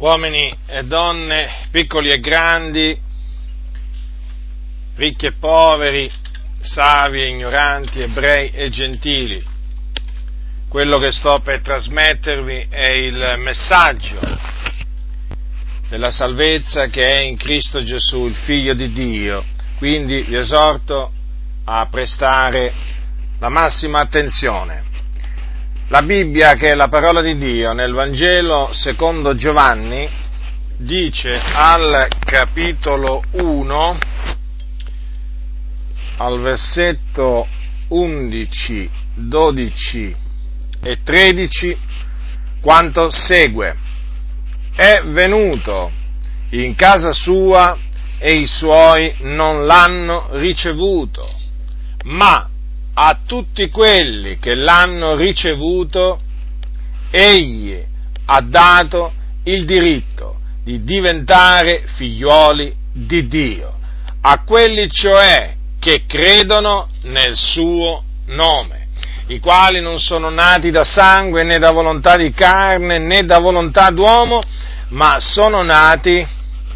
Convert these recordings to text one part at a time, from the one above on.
uomini e donne, piccoli e grandi, ricchi e poveri, savi e ignoranti, ebrei e gentili. Quello che sto per trasmettervi è il messaggio della salvezza che è in Cristo Gesù, il Figlio di Dio. Quindi vi esorto a prestare la massima attenzione. La Bibbia, che è la parola di Dio, nel Vangelo secondo Giovanni, dice al capitolo 1, al versetto 11, 12 e 13, quanto segue. È venuto in casa sua e i suoi non l'hanno ricevuto, ma a tutti quelli che l'hanno ricevuto, egli ha dato il diritto di diventare figlioli di Dio, a quelli cioè che credono nel suo nome, i quali non sono nati da sangue né da volontà di carne né da volontà d'uomo, ma sono nati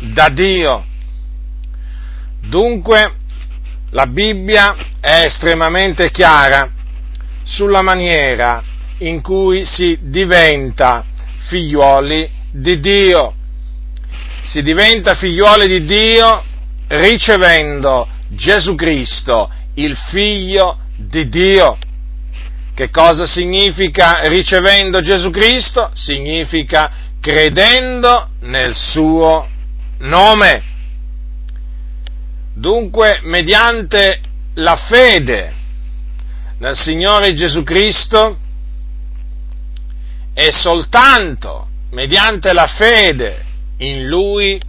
da Dio. Dunque, la Bibbia è estremamente chiara sulla maniera in cui si diventa figliuoli di Dio. Si diventa figliuoli di Dio ricevendo Gesù Cristo, il figlio di Dio. Che cosa significa ricevendo Gesù Cristo? Significa credendo nel suo nome. Dunque, mediante la fede nel Signore Gesù Cristo e soltanto mediante la fede in Lui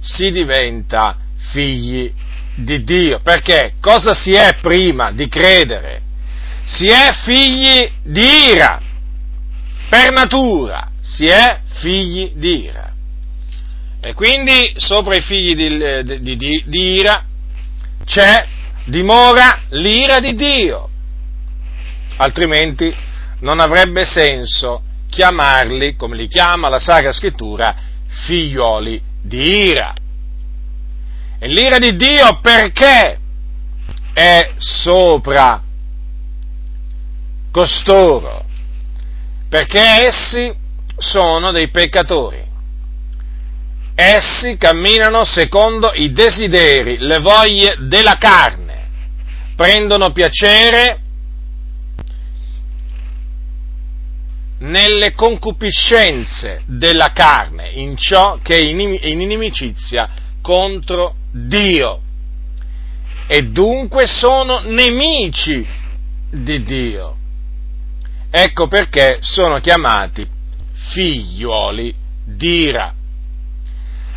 si diventa figli di Dio. Perché cosa si è prima di credere? Si è figli di ira, per natura si è figli di ira. E quindi sopra i figli di, di, di, di ira c'è, dimora l'ira di Dio, altrimenti non avrebbe senso chiamarli, come li chiama la Sacra Scrittura, figlioli di ira. E l'ira di Dio perché è sopra costoro? Perché essi sono dei peccatori. Essi camminano secondo i desideri, le voglie della carne, prendono piacere nelle concupiscenze della carne, in ciò che è in inimicizia contro Dio. E dunque sono nemici di Dio. Ecco perché sono chiamati figliuoli d'ira.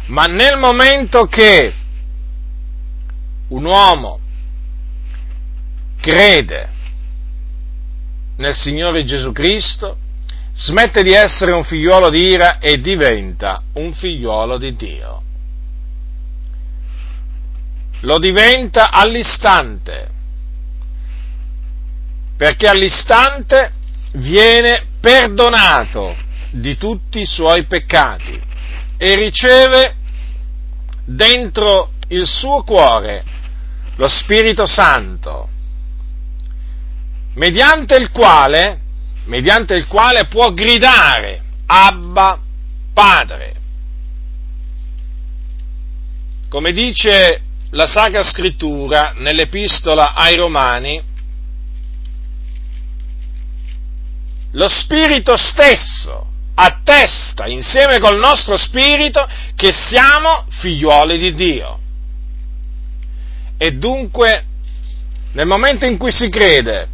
Ma nel momento che un uomo crede nel Signore Gesù Cristo, smette di essere un figliuolo di ira e diventa un figliuolo di Dio. Lo diventa all'istante, perché all'istante viene perdonato di tutti i suoi peccati e riceve dentro il suo cuore lo Spirito Santo, mediante il quale, mediante il quale può gridare Abba Padre. Come dice la Sacra Scrittura nell'Epistola ai Romani, lo Spirito stesso attesta insieme col nostro spirito che siamo figliuoli di Dio. E dunque, nel momento in cui si crede,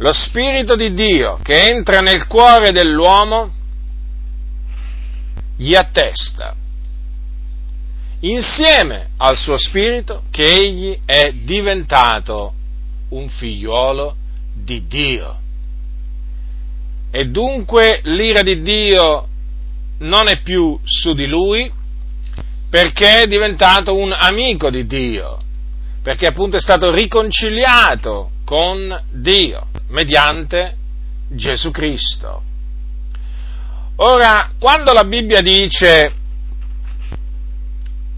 lo spirito di Dio che entra nel cuore dell'uomo gli attesta insieme al suo spirito che egli è diventato un figliuolo di Dio. E dunque l'ira di Dio non è più su di lui perché è diventato un amico di Dio, perché appunto è stato riconciliato con Dio mediante Gesù Cristo. Ora, quando la Bibbia dice,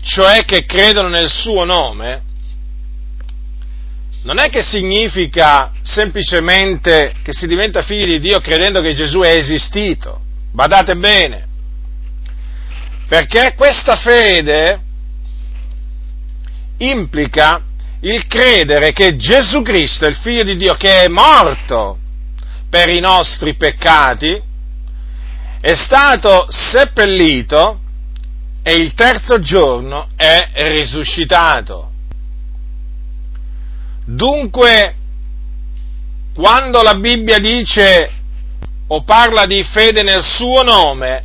cioè che credono nel suo nome, non è che significa semplicemente che si diventa figli di Dio credendo che Gesù è esistito. Badate bene. Perché questa fede implica il credere che Gesù Cristo è il figlio di Dio che è morto per i nostri peccati, è stato seppellito e il terzo giorno è risuscitato. Dunque, quando la Bibbia dice o parla di fede nel suo nome,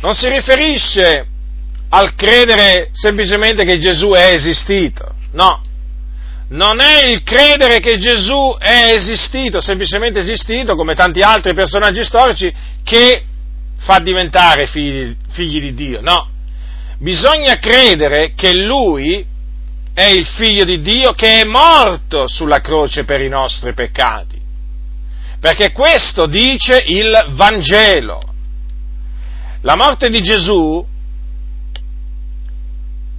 non si riferisce al credere semplicemente che Gesù è esistito, no. Non è il credere che Gesù è esistito, semplicemente esistito, come tanti altri personaggi storici, che fa diventare figli, figli di Dio, no. Bisogna credere che Lui è il figlio di Dio che è morto sulla croce per i nostri peccati. Perché questo dice il Vangelo. La morte di Gesù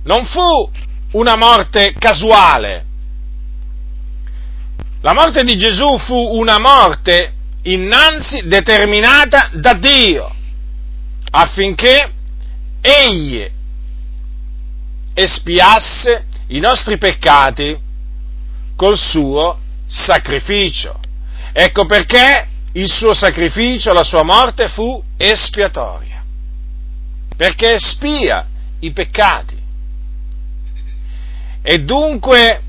non fu una morte casuale. La morte di Gesù fu una morte innanzi determinata da Dio affinché egli espiasse i nostri peccati col suo sacrificio. Ecco perché il suo sacrificio, la sua morte fu espiatoria, perché espia i peccati. E dunque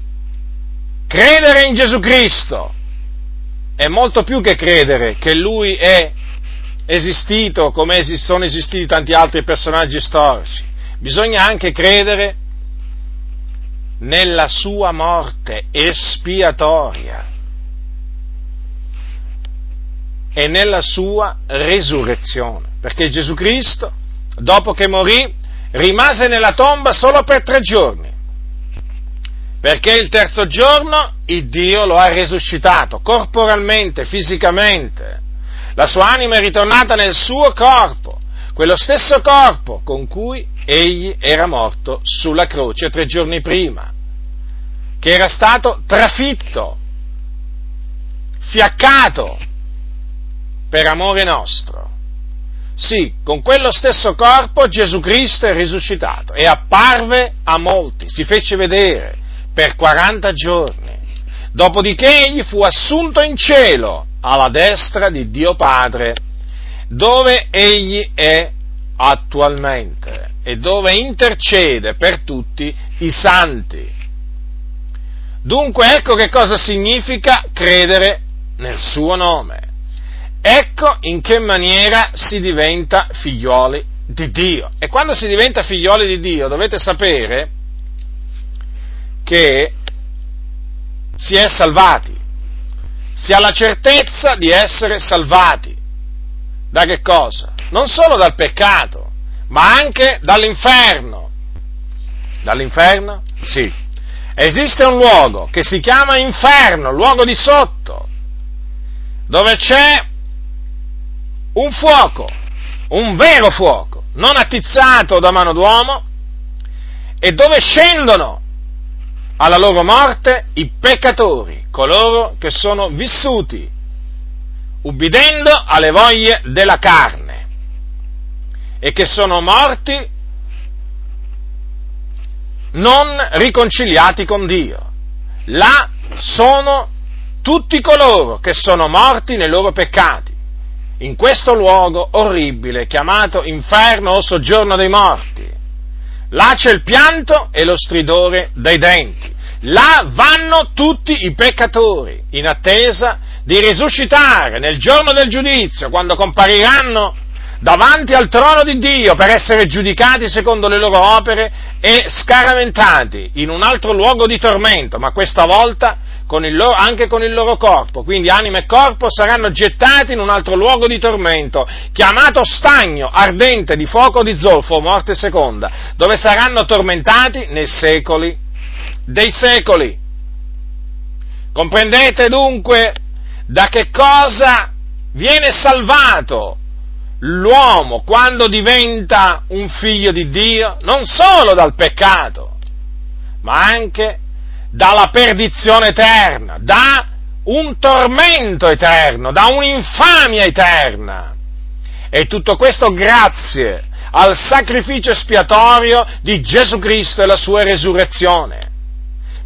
credere in Gesù Cristo è molto più che credere che Lui è esistito come sono esistiti tanti altri personaggi storici. Bisogna anche credere nella sua morte espiatoria e nella sua resurrezione, perché Gesù Cristo, dopo che morì, rimase nella tomba solo per tre giorni, perché il terzo giorno il Dio lo ha risuscitato, corporalmente, fisicamente, la sua anima è ritornata nel suo corpo, quello stesso corpo con cui egli era morto sulla croce tre giorni prima, che era stato trafitto, fiaccato per amore nostro. Sì, con quello stesso corpo Gesù Cristo è risuscitato e apparve a molti, si fece vedere per 40 giorni. Dopodiché egli fu assunto in cielo alla destra di Dio Padre, dove egli è attualmente e dove intercede per tutti i santi. Dunque ecco che cosa significa credere nel suo nome. Ecco in che maniera si diventa figlioli di Dio. E quando si diventa figlioli di Dio dovete sapere che si è salvati, si ha la certezza di essere salvati. Da che cosa? Non solo dal peccato, ma anche dall'inferno. Dall'inferno? Sì. Esiste un luogo che si chiama inferno, luogo di sotto, dove c'è un fuoco, un vero fuoco, non attizzato da mano d'uomo, e dove scendono alla loro morte i peccatori, coloro che sono vissuti ubbidendo alle voglie della carne e che sono morti non riconciliati con Dio. Là sono tutti coloro che sono morti nei loro peccati, in questo luogo orribile chiamato inferno o soggiorno dei morti. Là c'è il pianto e lo stridore dei denti. Là vanno tutti i peccatori in attesa di risuscitare nel giorno del giudizio, quando compariranno davanti al trono di Dio per essere giudicati secondo le loro opere e scaraventati in un altro luogo di tormento, ma questa volta con loro, anche con il loro corpo. Quindi anima e corpo saranno gettati in un altro luogo di tormento, chiamato stagno ardente di fuoco di zolfo, morte seconda, dove saranno tormentati nei secoli dei secoli. Comprendete dunque da che cosa viene salvato l'uomo quando diventa un figlio di Dio, non solo dal peccato, ma anche dalla perdizione eterna, da un tormento eterno, da un'infamia eterna. E tutto questo grazie al sacrificio espiatorio di Gesù Cristo e la sua resurrezione.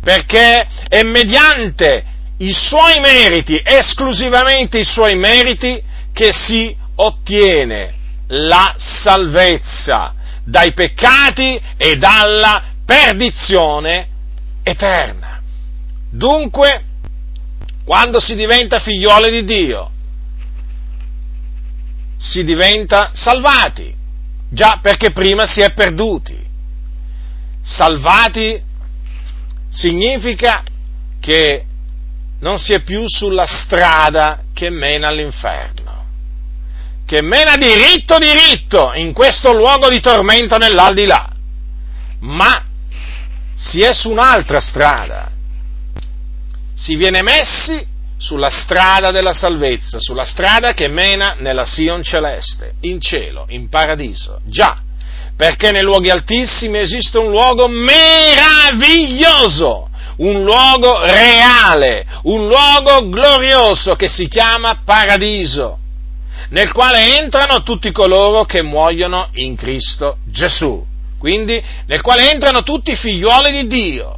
Perché è mediante i suoi meriti, esclusivamente i suoi meriti, che si ottiene la salvezza dai peccati e dalla perdizione eterna. Dunque, quando si diventa figlioli di Dio, si diventa salvati, già perché prima si è perduti. Salvati significa che non si è più sulla strada che mena all'inferno, che mena diritto diritto in questo luogo di tormento nell'aldilà, ma si è su un'altra strada. Si viene messi sulla strada della salvezza, sulla strada che mena nella Sion celeste, in cielo, in paradiso. Già, perché nei luoghi altissimi esiste un luogo meraviglioso, un luogo reale, un luogo glorioso che si chiama paradiso, nel quale entrano tutti coloro che muoiono in Cristo Gesù quindi nel quale entrano tutti i figlioli di Dio.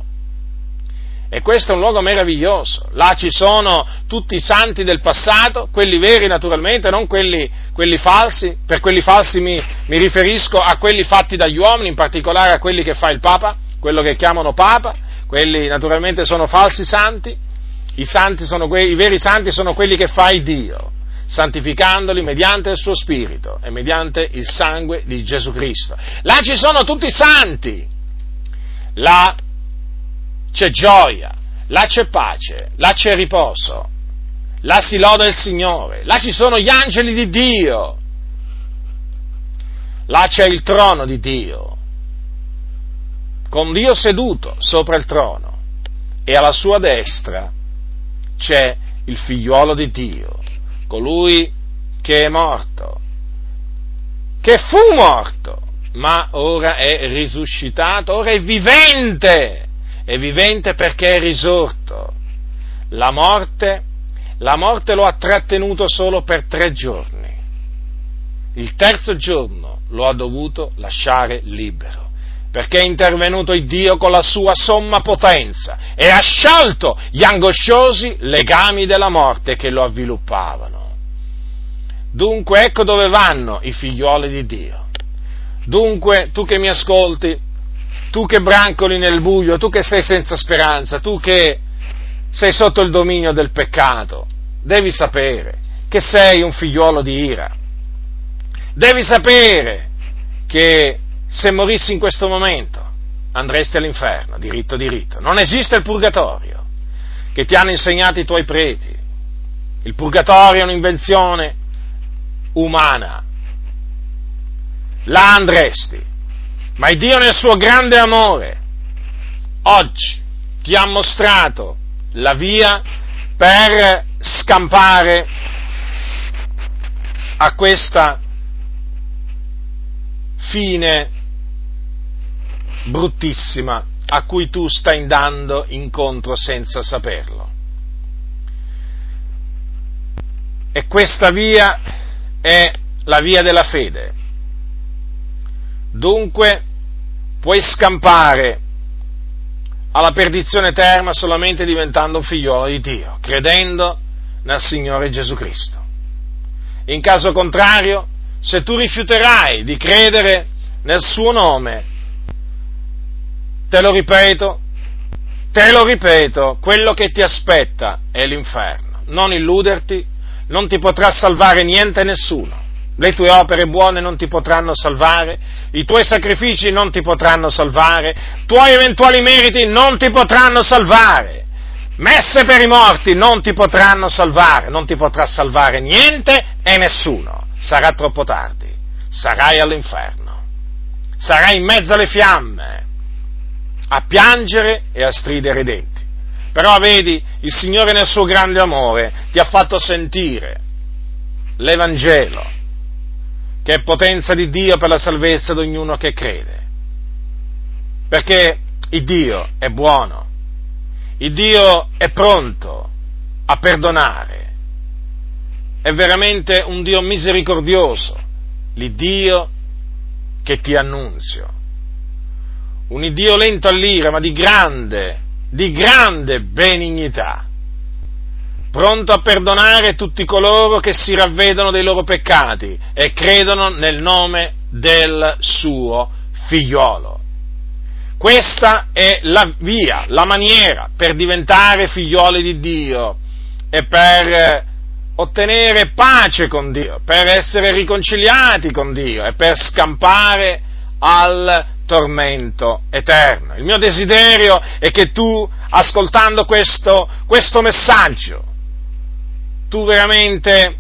E questo è un luogo meraviglioso. Là ci sono tutti i santi del passato, quelli veri naturalmente, non quelli, quelli falsi. Per quelli falsi mi, mi, riferisco a quelli fatti dagli uomini, in particolare a quelli che fa il Papa, quello che chiamano Papa. Quelli naturalmente sono falsi santi. I, santi que- I veri santi sono quelli che fa il Dio santificandoli mediante il suo Spirito e mediante il sangue di Gesù Cristo. Là ci sono tutti i santi, là c'è gioia, là c'è pace, là c'è riposo, là si loda il Signore, là ci sono gli angeli di Dio, là c'è il trono di Dio, con Dio seduto sopra il trono e alla sua destra c'è il figliuolo di Dio colui che è morto, che fu morto, ma ora è risuscitato, ora è vivente, è vivente perché è risorto. La morte, la morte lo ha trattenuto solo per tre giorni. Il terzo giorno lo ha dovuto lasciare libero perché è intervenuto il Dio con la sua somma potenza e ha sciolto gli angosciosi legami della morte che lo avviluppavano. Dunque ecco dove vanno i figlioli di Dio. Dunque tu che mi ascolti, tu che brancoli nel buio, tu che sei senza speranza, tu che sei sotto il dominio del peccato, devi sapere che sei un figliuolo di ira. Devi sapere che se morissi in questo momento andresti all'inferno, diritto diritto. Non esiste il purgatorio che ti hanno insegnato i tuoi preti. Il purgatorio è un'invenzione umana. Là andresti. Ma il Dio nel suo grande amore oggi ti ha mostrato la via per scampare a questa fine bruttissima a cui tu stai andando incontro senza saperlo. E questa via è la via della fede. Dunque puoi scampare alla perdizione eterna solamente diventando un figliolo di Dio, credendo nel Signore Gesù Cristo. In caso contrario, se tu rifiuterai di credere nel suo nome, te lo ripeto, te lo ripeto, quello che ti aspetta è l'inferno. Non illuderti, non ti potrà salvare niente e nessuno. Le tue opere buone non ti potranno salvare, i tuoi sacrifici non ti potranno salvare, i tuoi eventuali meriti non ti potranno salvare, messe per i morti non ti potranno salvare, non ti potrà salvare niente e nessuno. Sarà troppo tardi, sarai all'inferno, sarai in mezzo alle fiamme, a piangere e a stridere i denti. Però vedi, il Signore nel suo grande amore ti ha fatto sentire l'Evangelo, che è potenza di Dio per la salvezza di ognuno che crede. Perché il Dio è buono, il Dio è pronto a perdonare, è veramente un Dio misericordioso, l'Iddio che ti annunzio. Un Dio lento all'ira, ma di grande, di grande benignità, pronto a perdonare tutti coloro che si ravvedono dei loro peccati e credono nel nome del suo figliolo. Questa è la via, la maniera per diventare figlioli di Dio e per ottenere pace con Dio, per essere riconciliati con Dio e per scampare al tormento eterno. Il mio desiderio è che tu, ascoltando questo, questo messaggio, tu veramente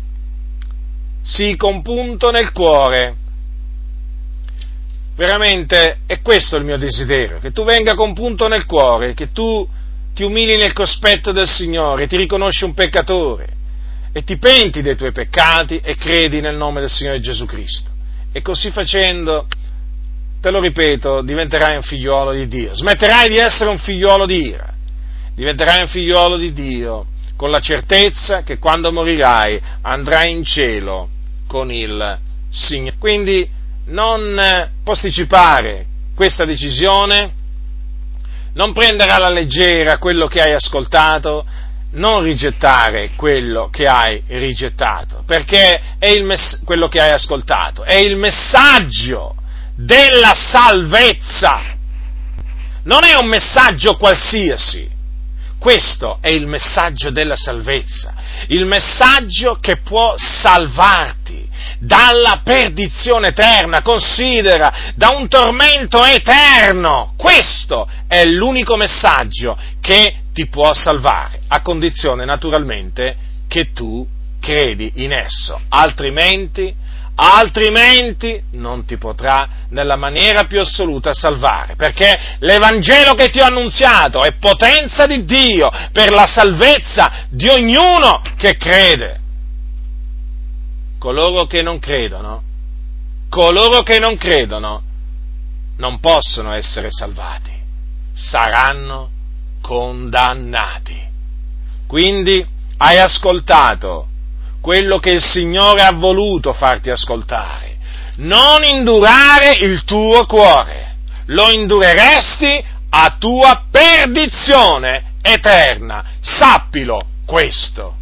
sii compunto nel cuore. Veramente è questo il mio desiderio, che tu venga compunto nel cuore, che tu ti umili nel cospetto del Signore, ti riconosci un peccatore e ti penti dei tuoi peccati e credi nel nome del Signore Gesù Cristo. E così facendo, te lo ripeto, diventerai un figliuolo di Dio. Smetterai di essere un figliuolo di ira. Diventerai un figliuolo di Dio con la certezza che quando morirai andrai in cielo con il Signore. Quindi non posticipare questa decisione, non prendere alla leggera quello che hai ascoltato, non rigettare quello che hai rigettato, perché è mess- quello che hai ascoltato, è il messaggio della salvezza, non è un messaggio qualsiasi, questo è il messaggio della salvezza, il messaggio che può salvarti dalla perdizione eterna, considera, da un tormento eterno. Questo è l'unico messaggio che ti può salvare, a condizione naturalmente che tu credi in esso, altrimenti, altrimenti non ti potrà nella maniera più assoluta salvare, perché l'Evangelo che ti ho annunziato è potenza di Dio per la salvezza di ognuno che crede. Coloro che non credono, coloro che non credono, non possono essere salvati, saranno condannati. Quindi hai ascoltato quello che il Signore ha voluto farti ascoltare. Non indurare il tuo cuore, lo indureresti a tua perdizione eterna. Sappilo questo.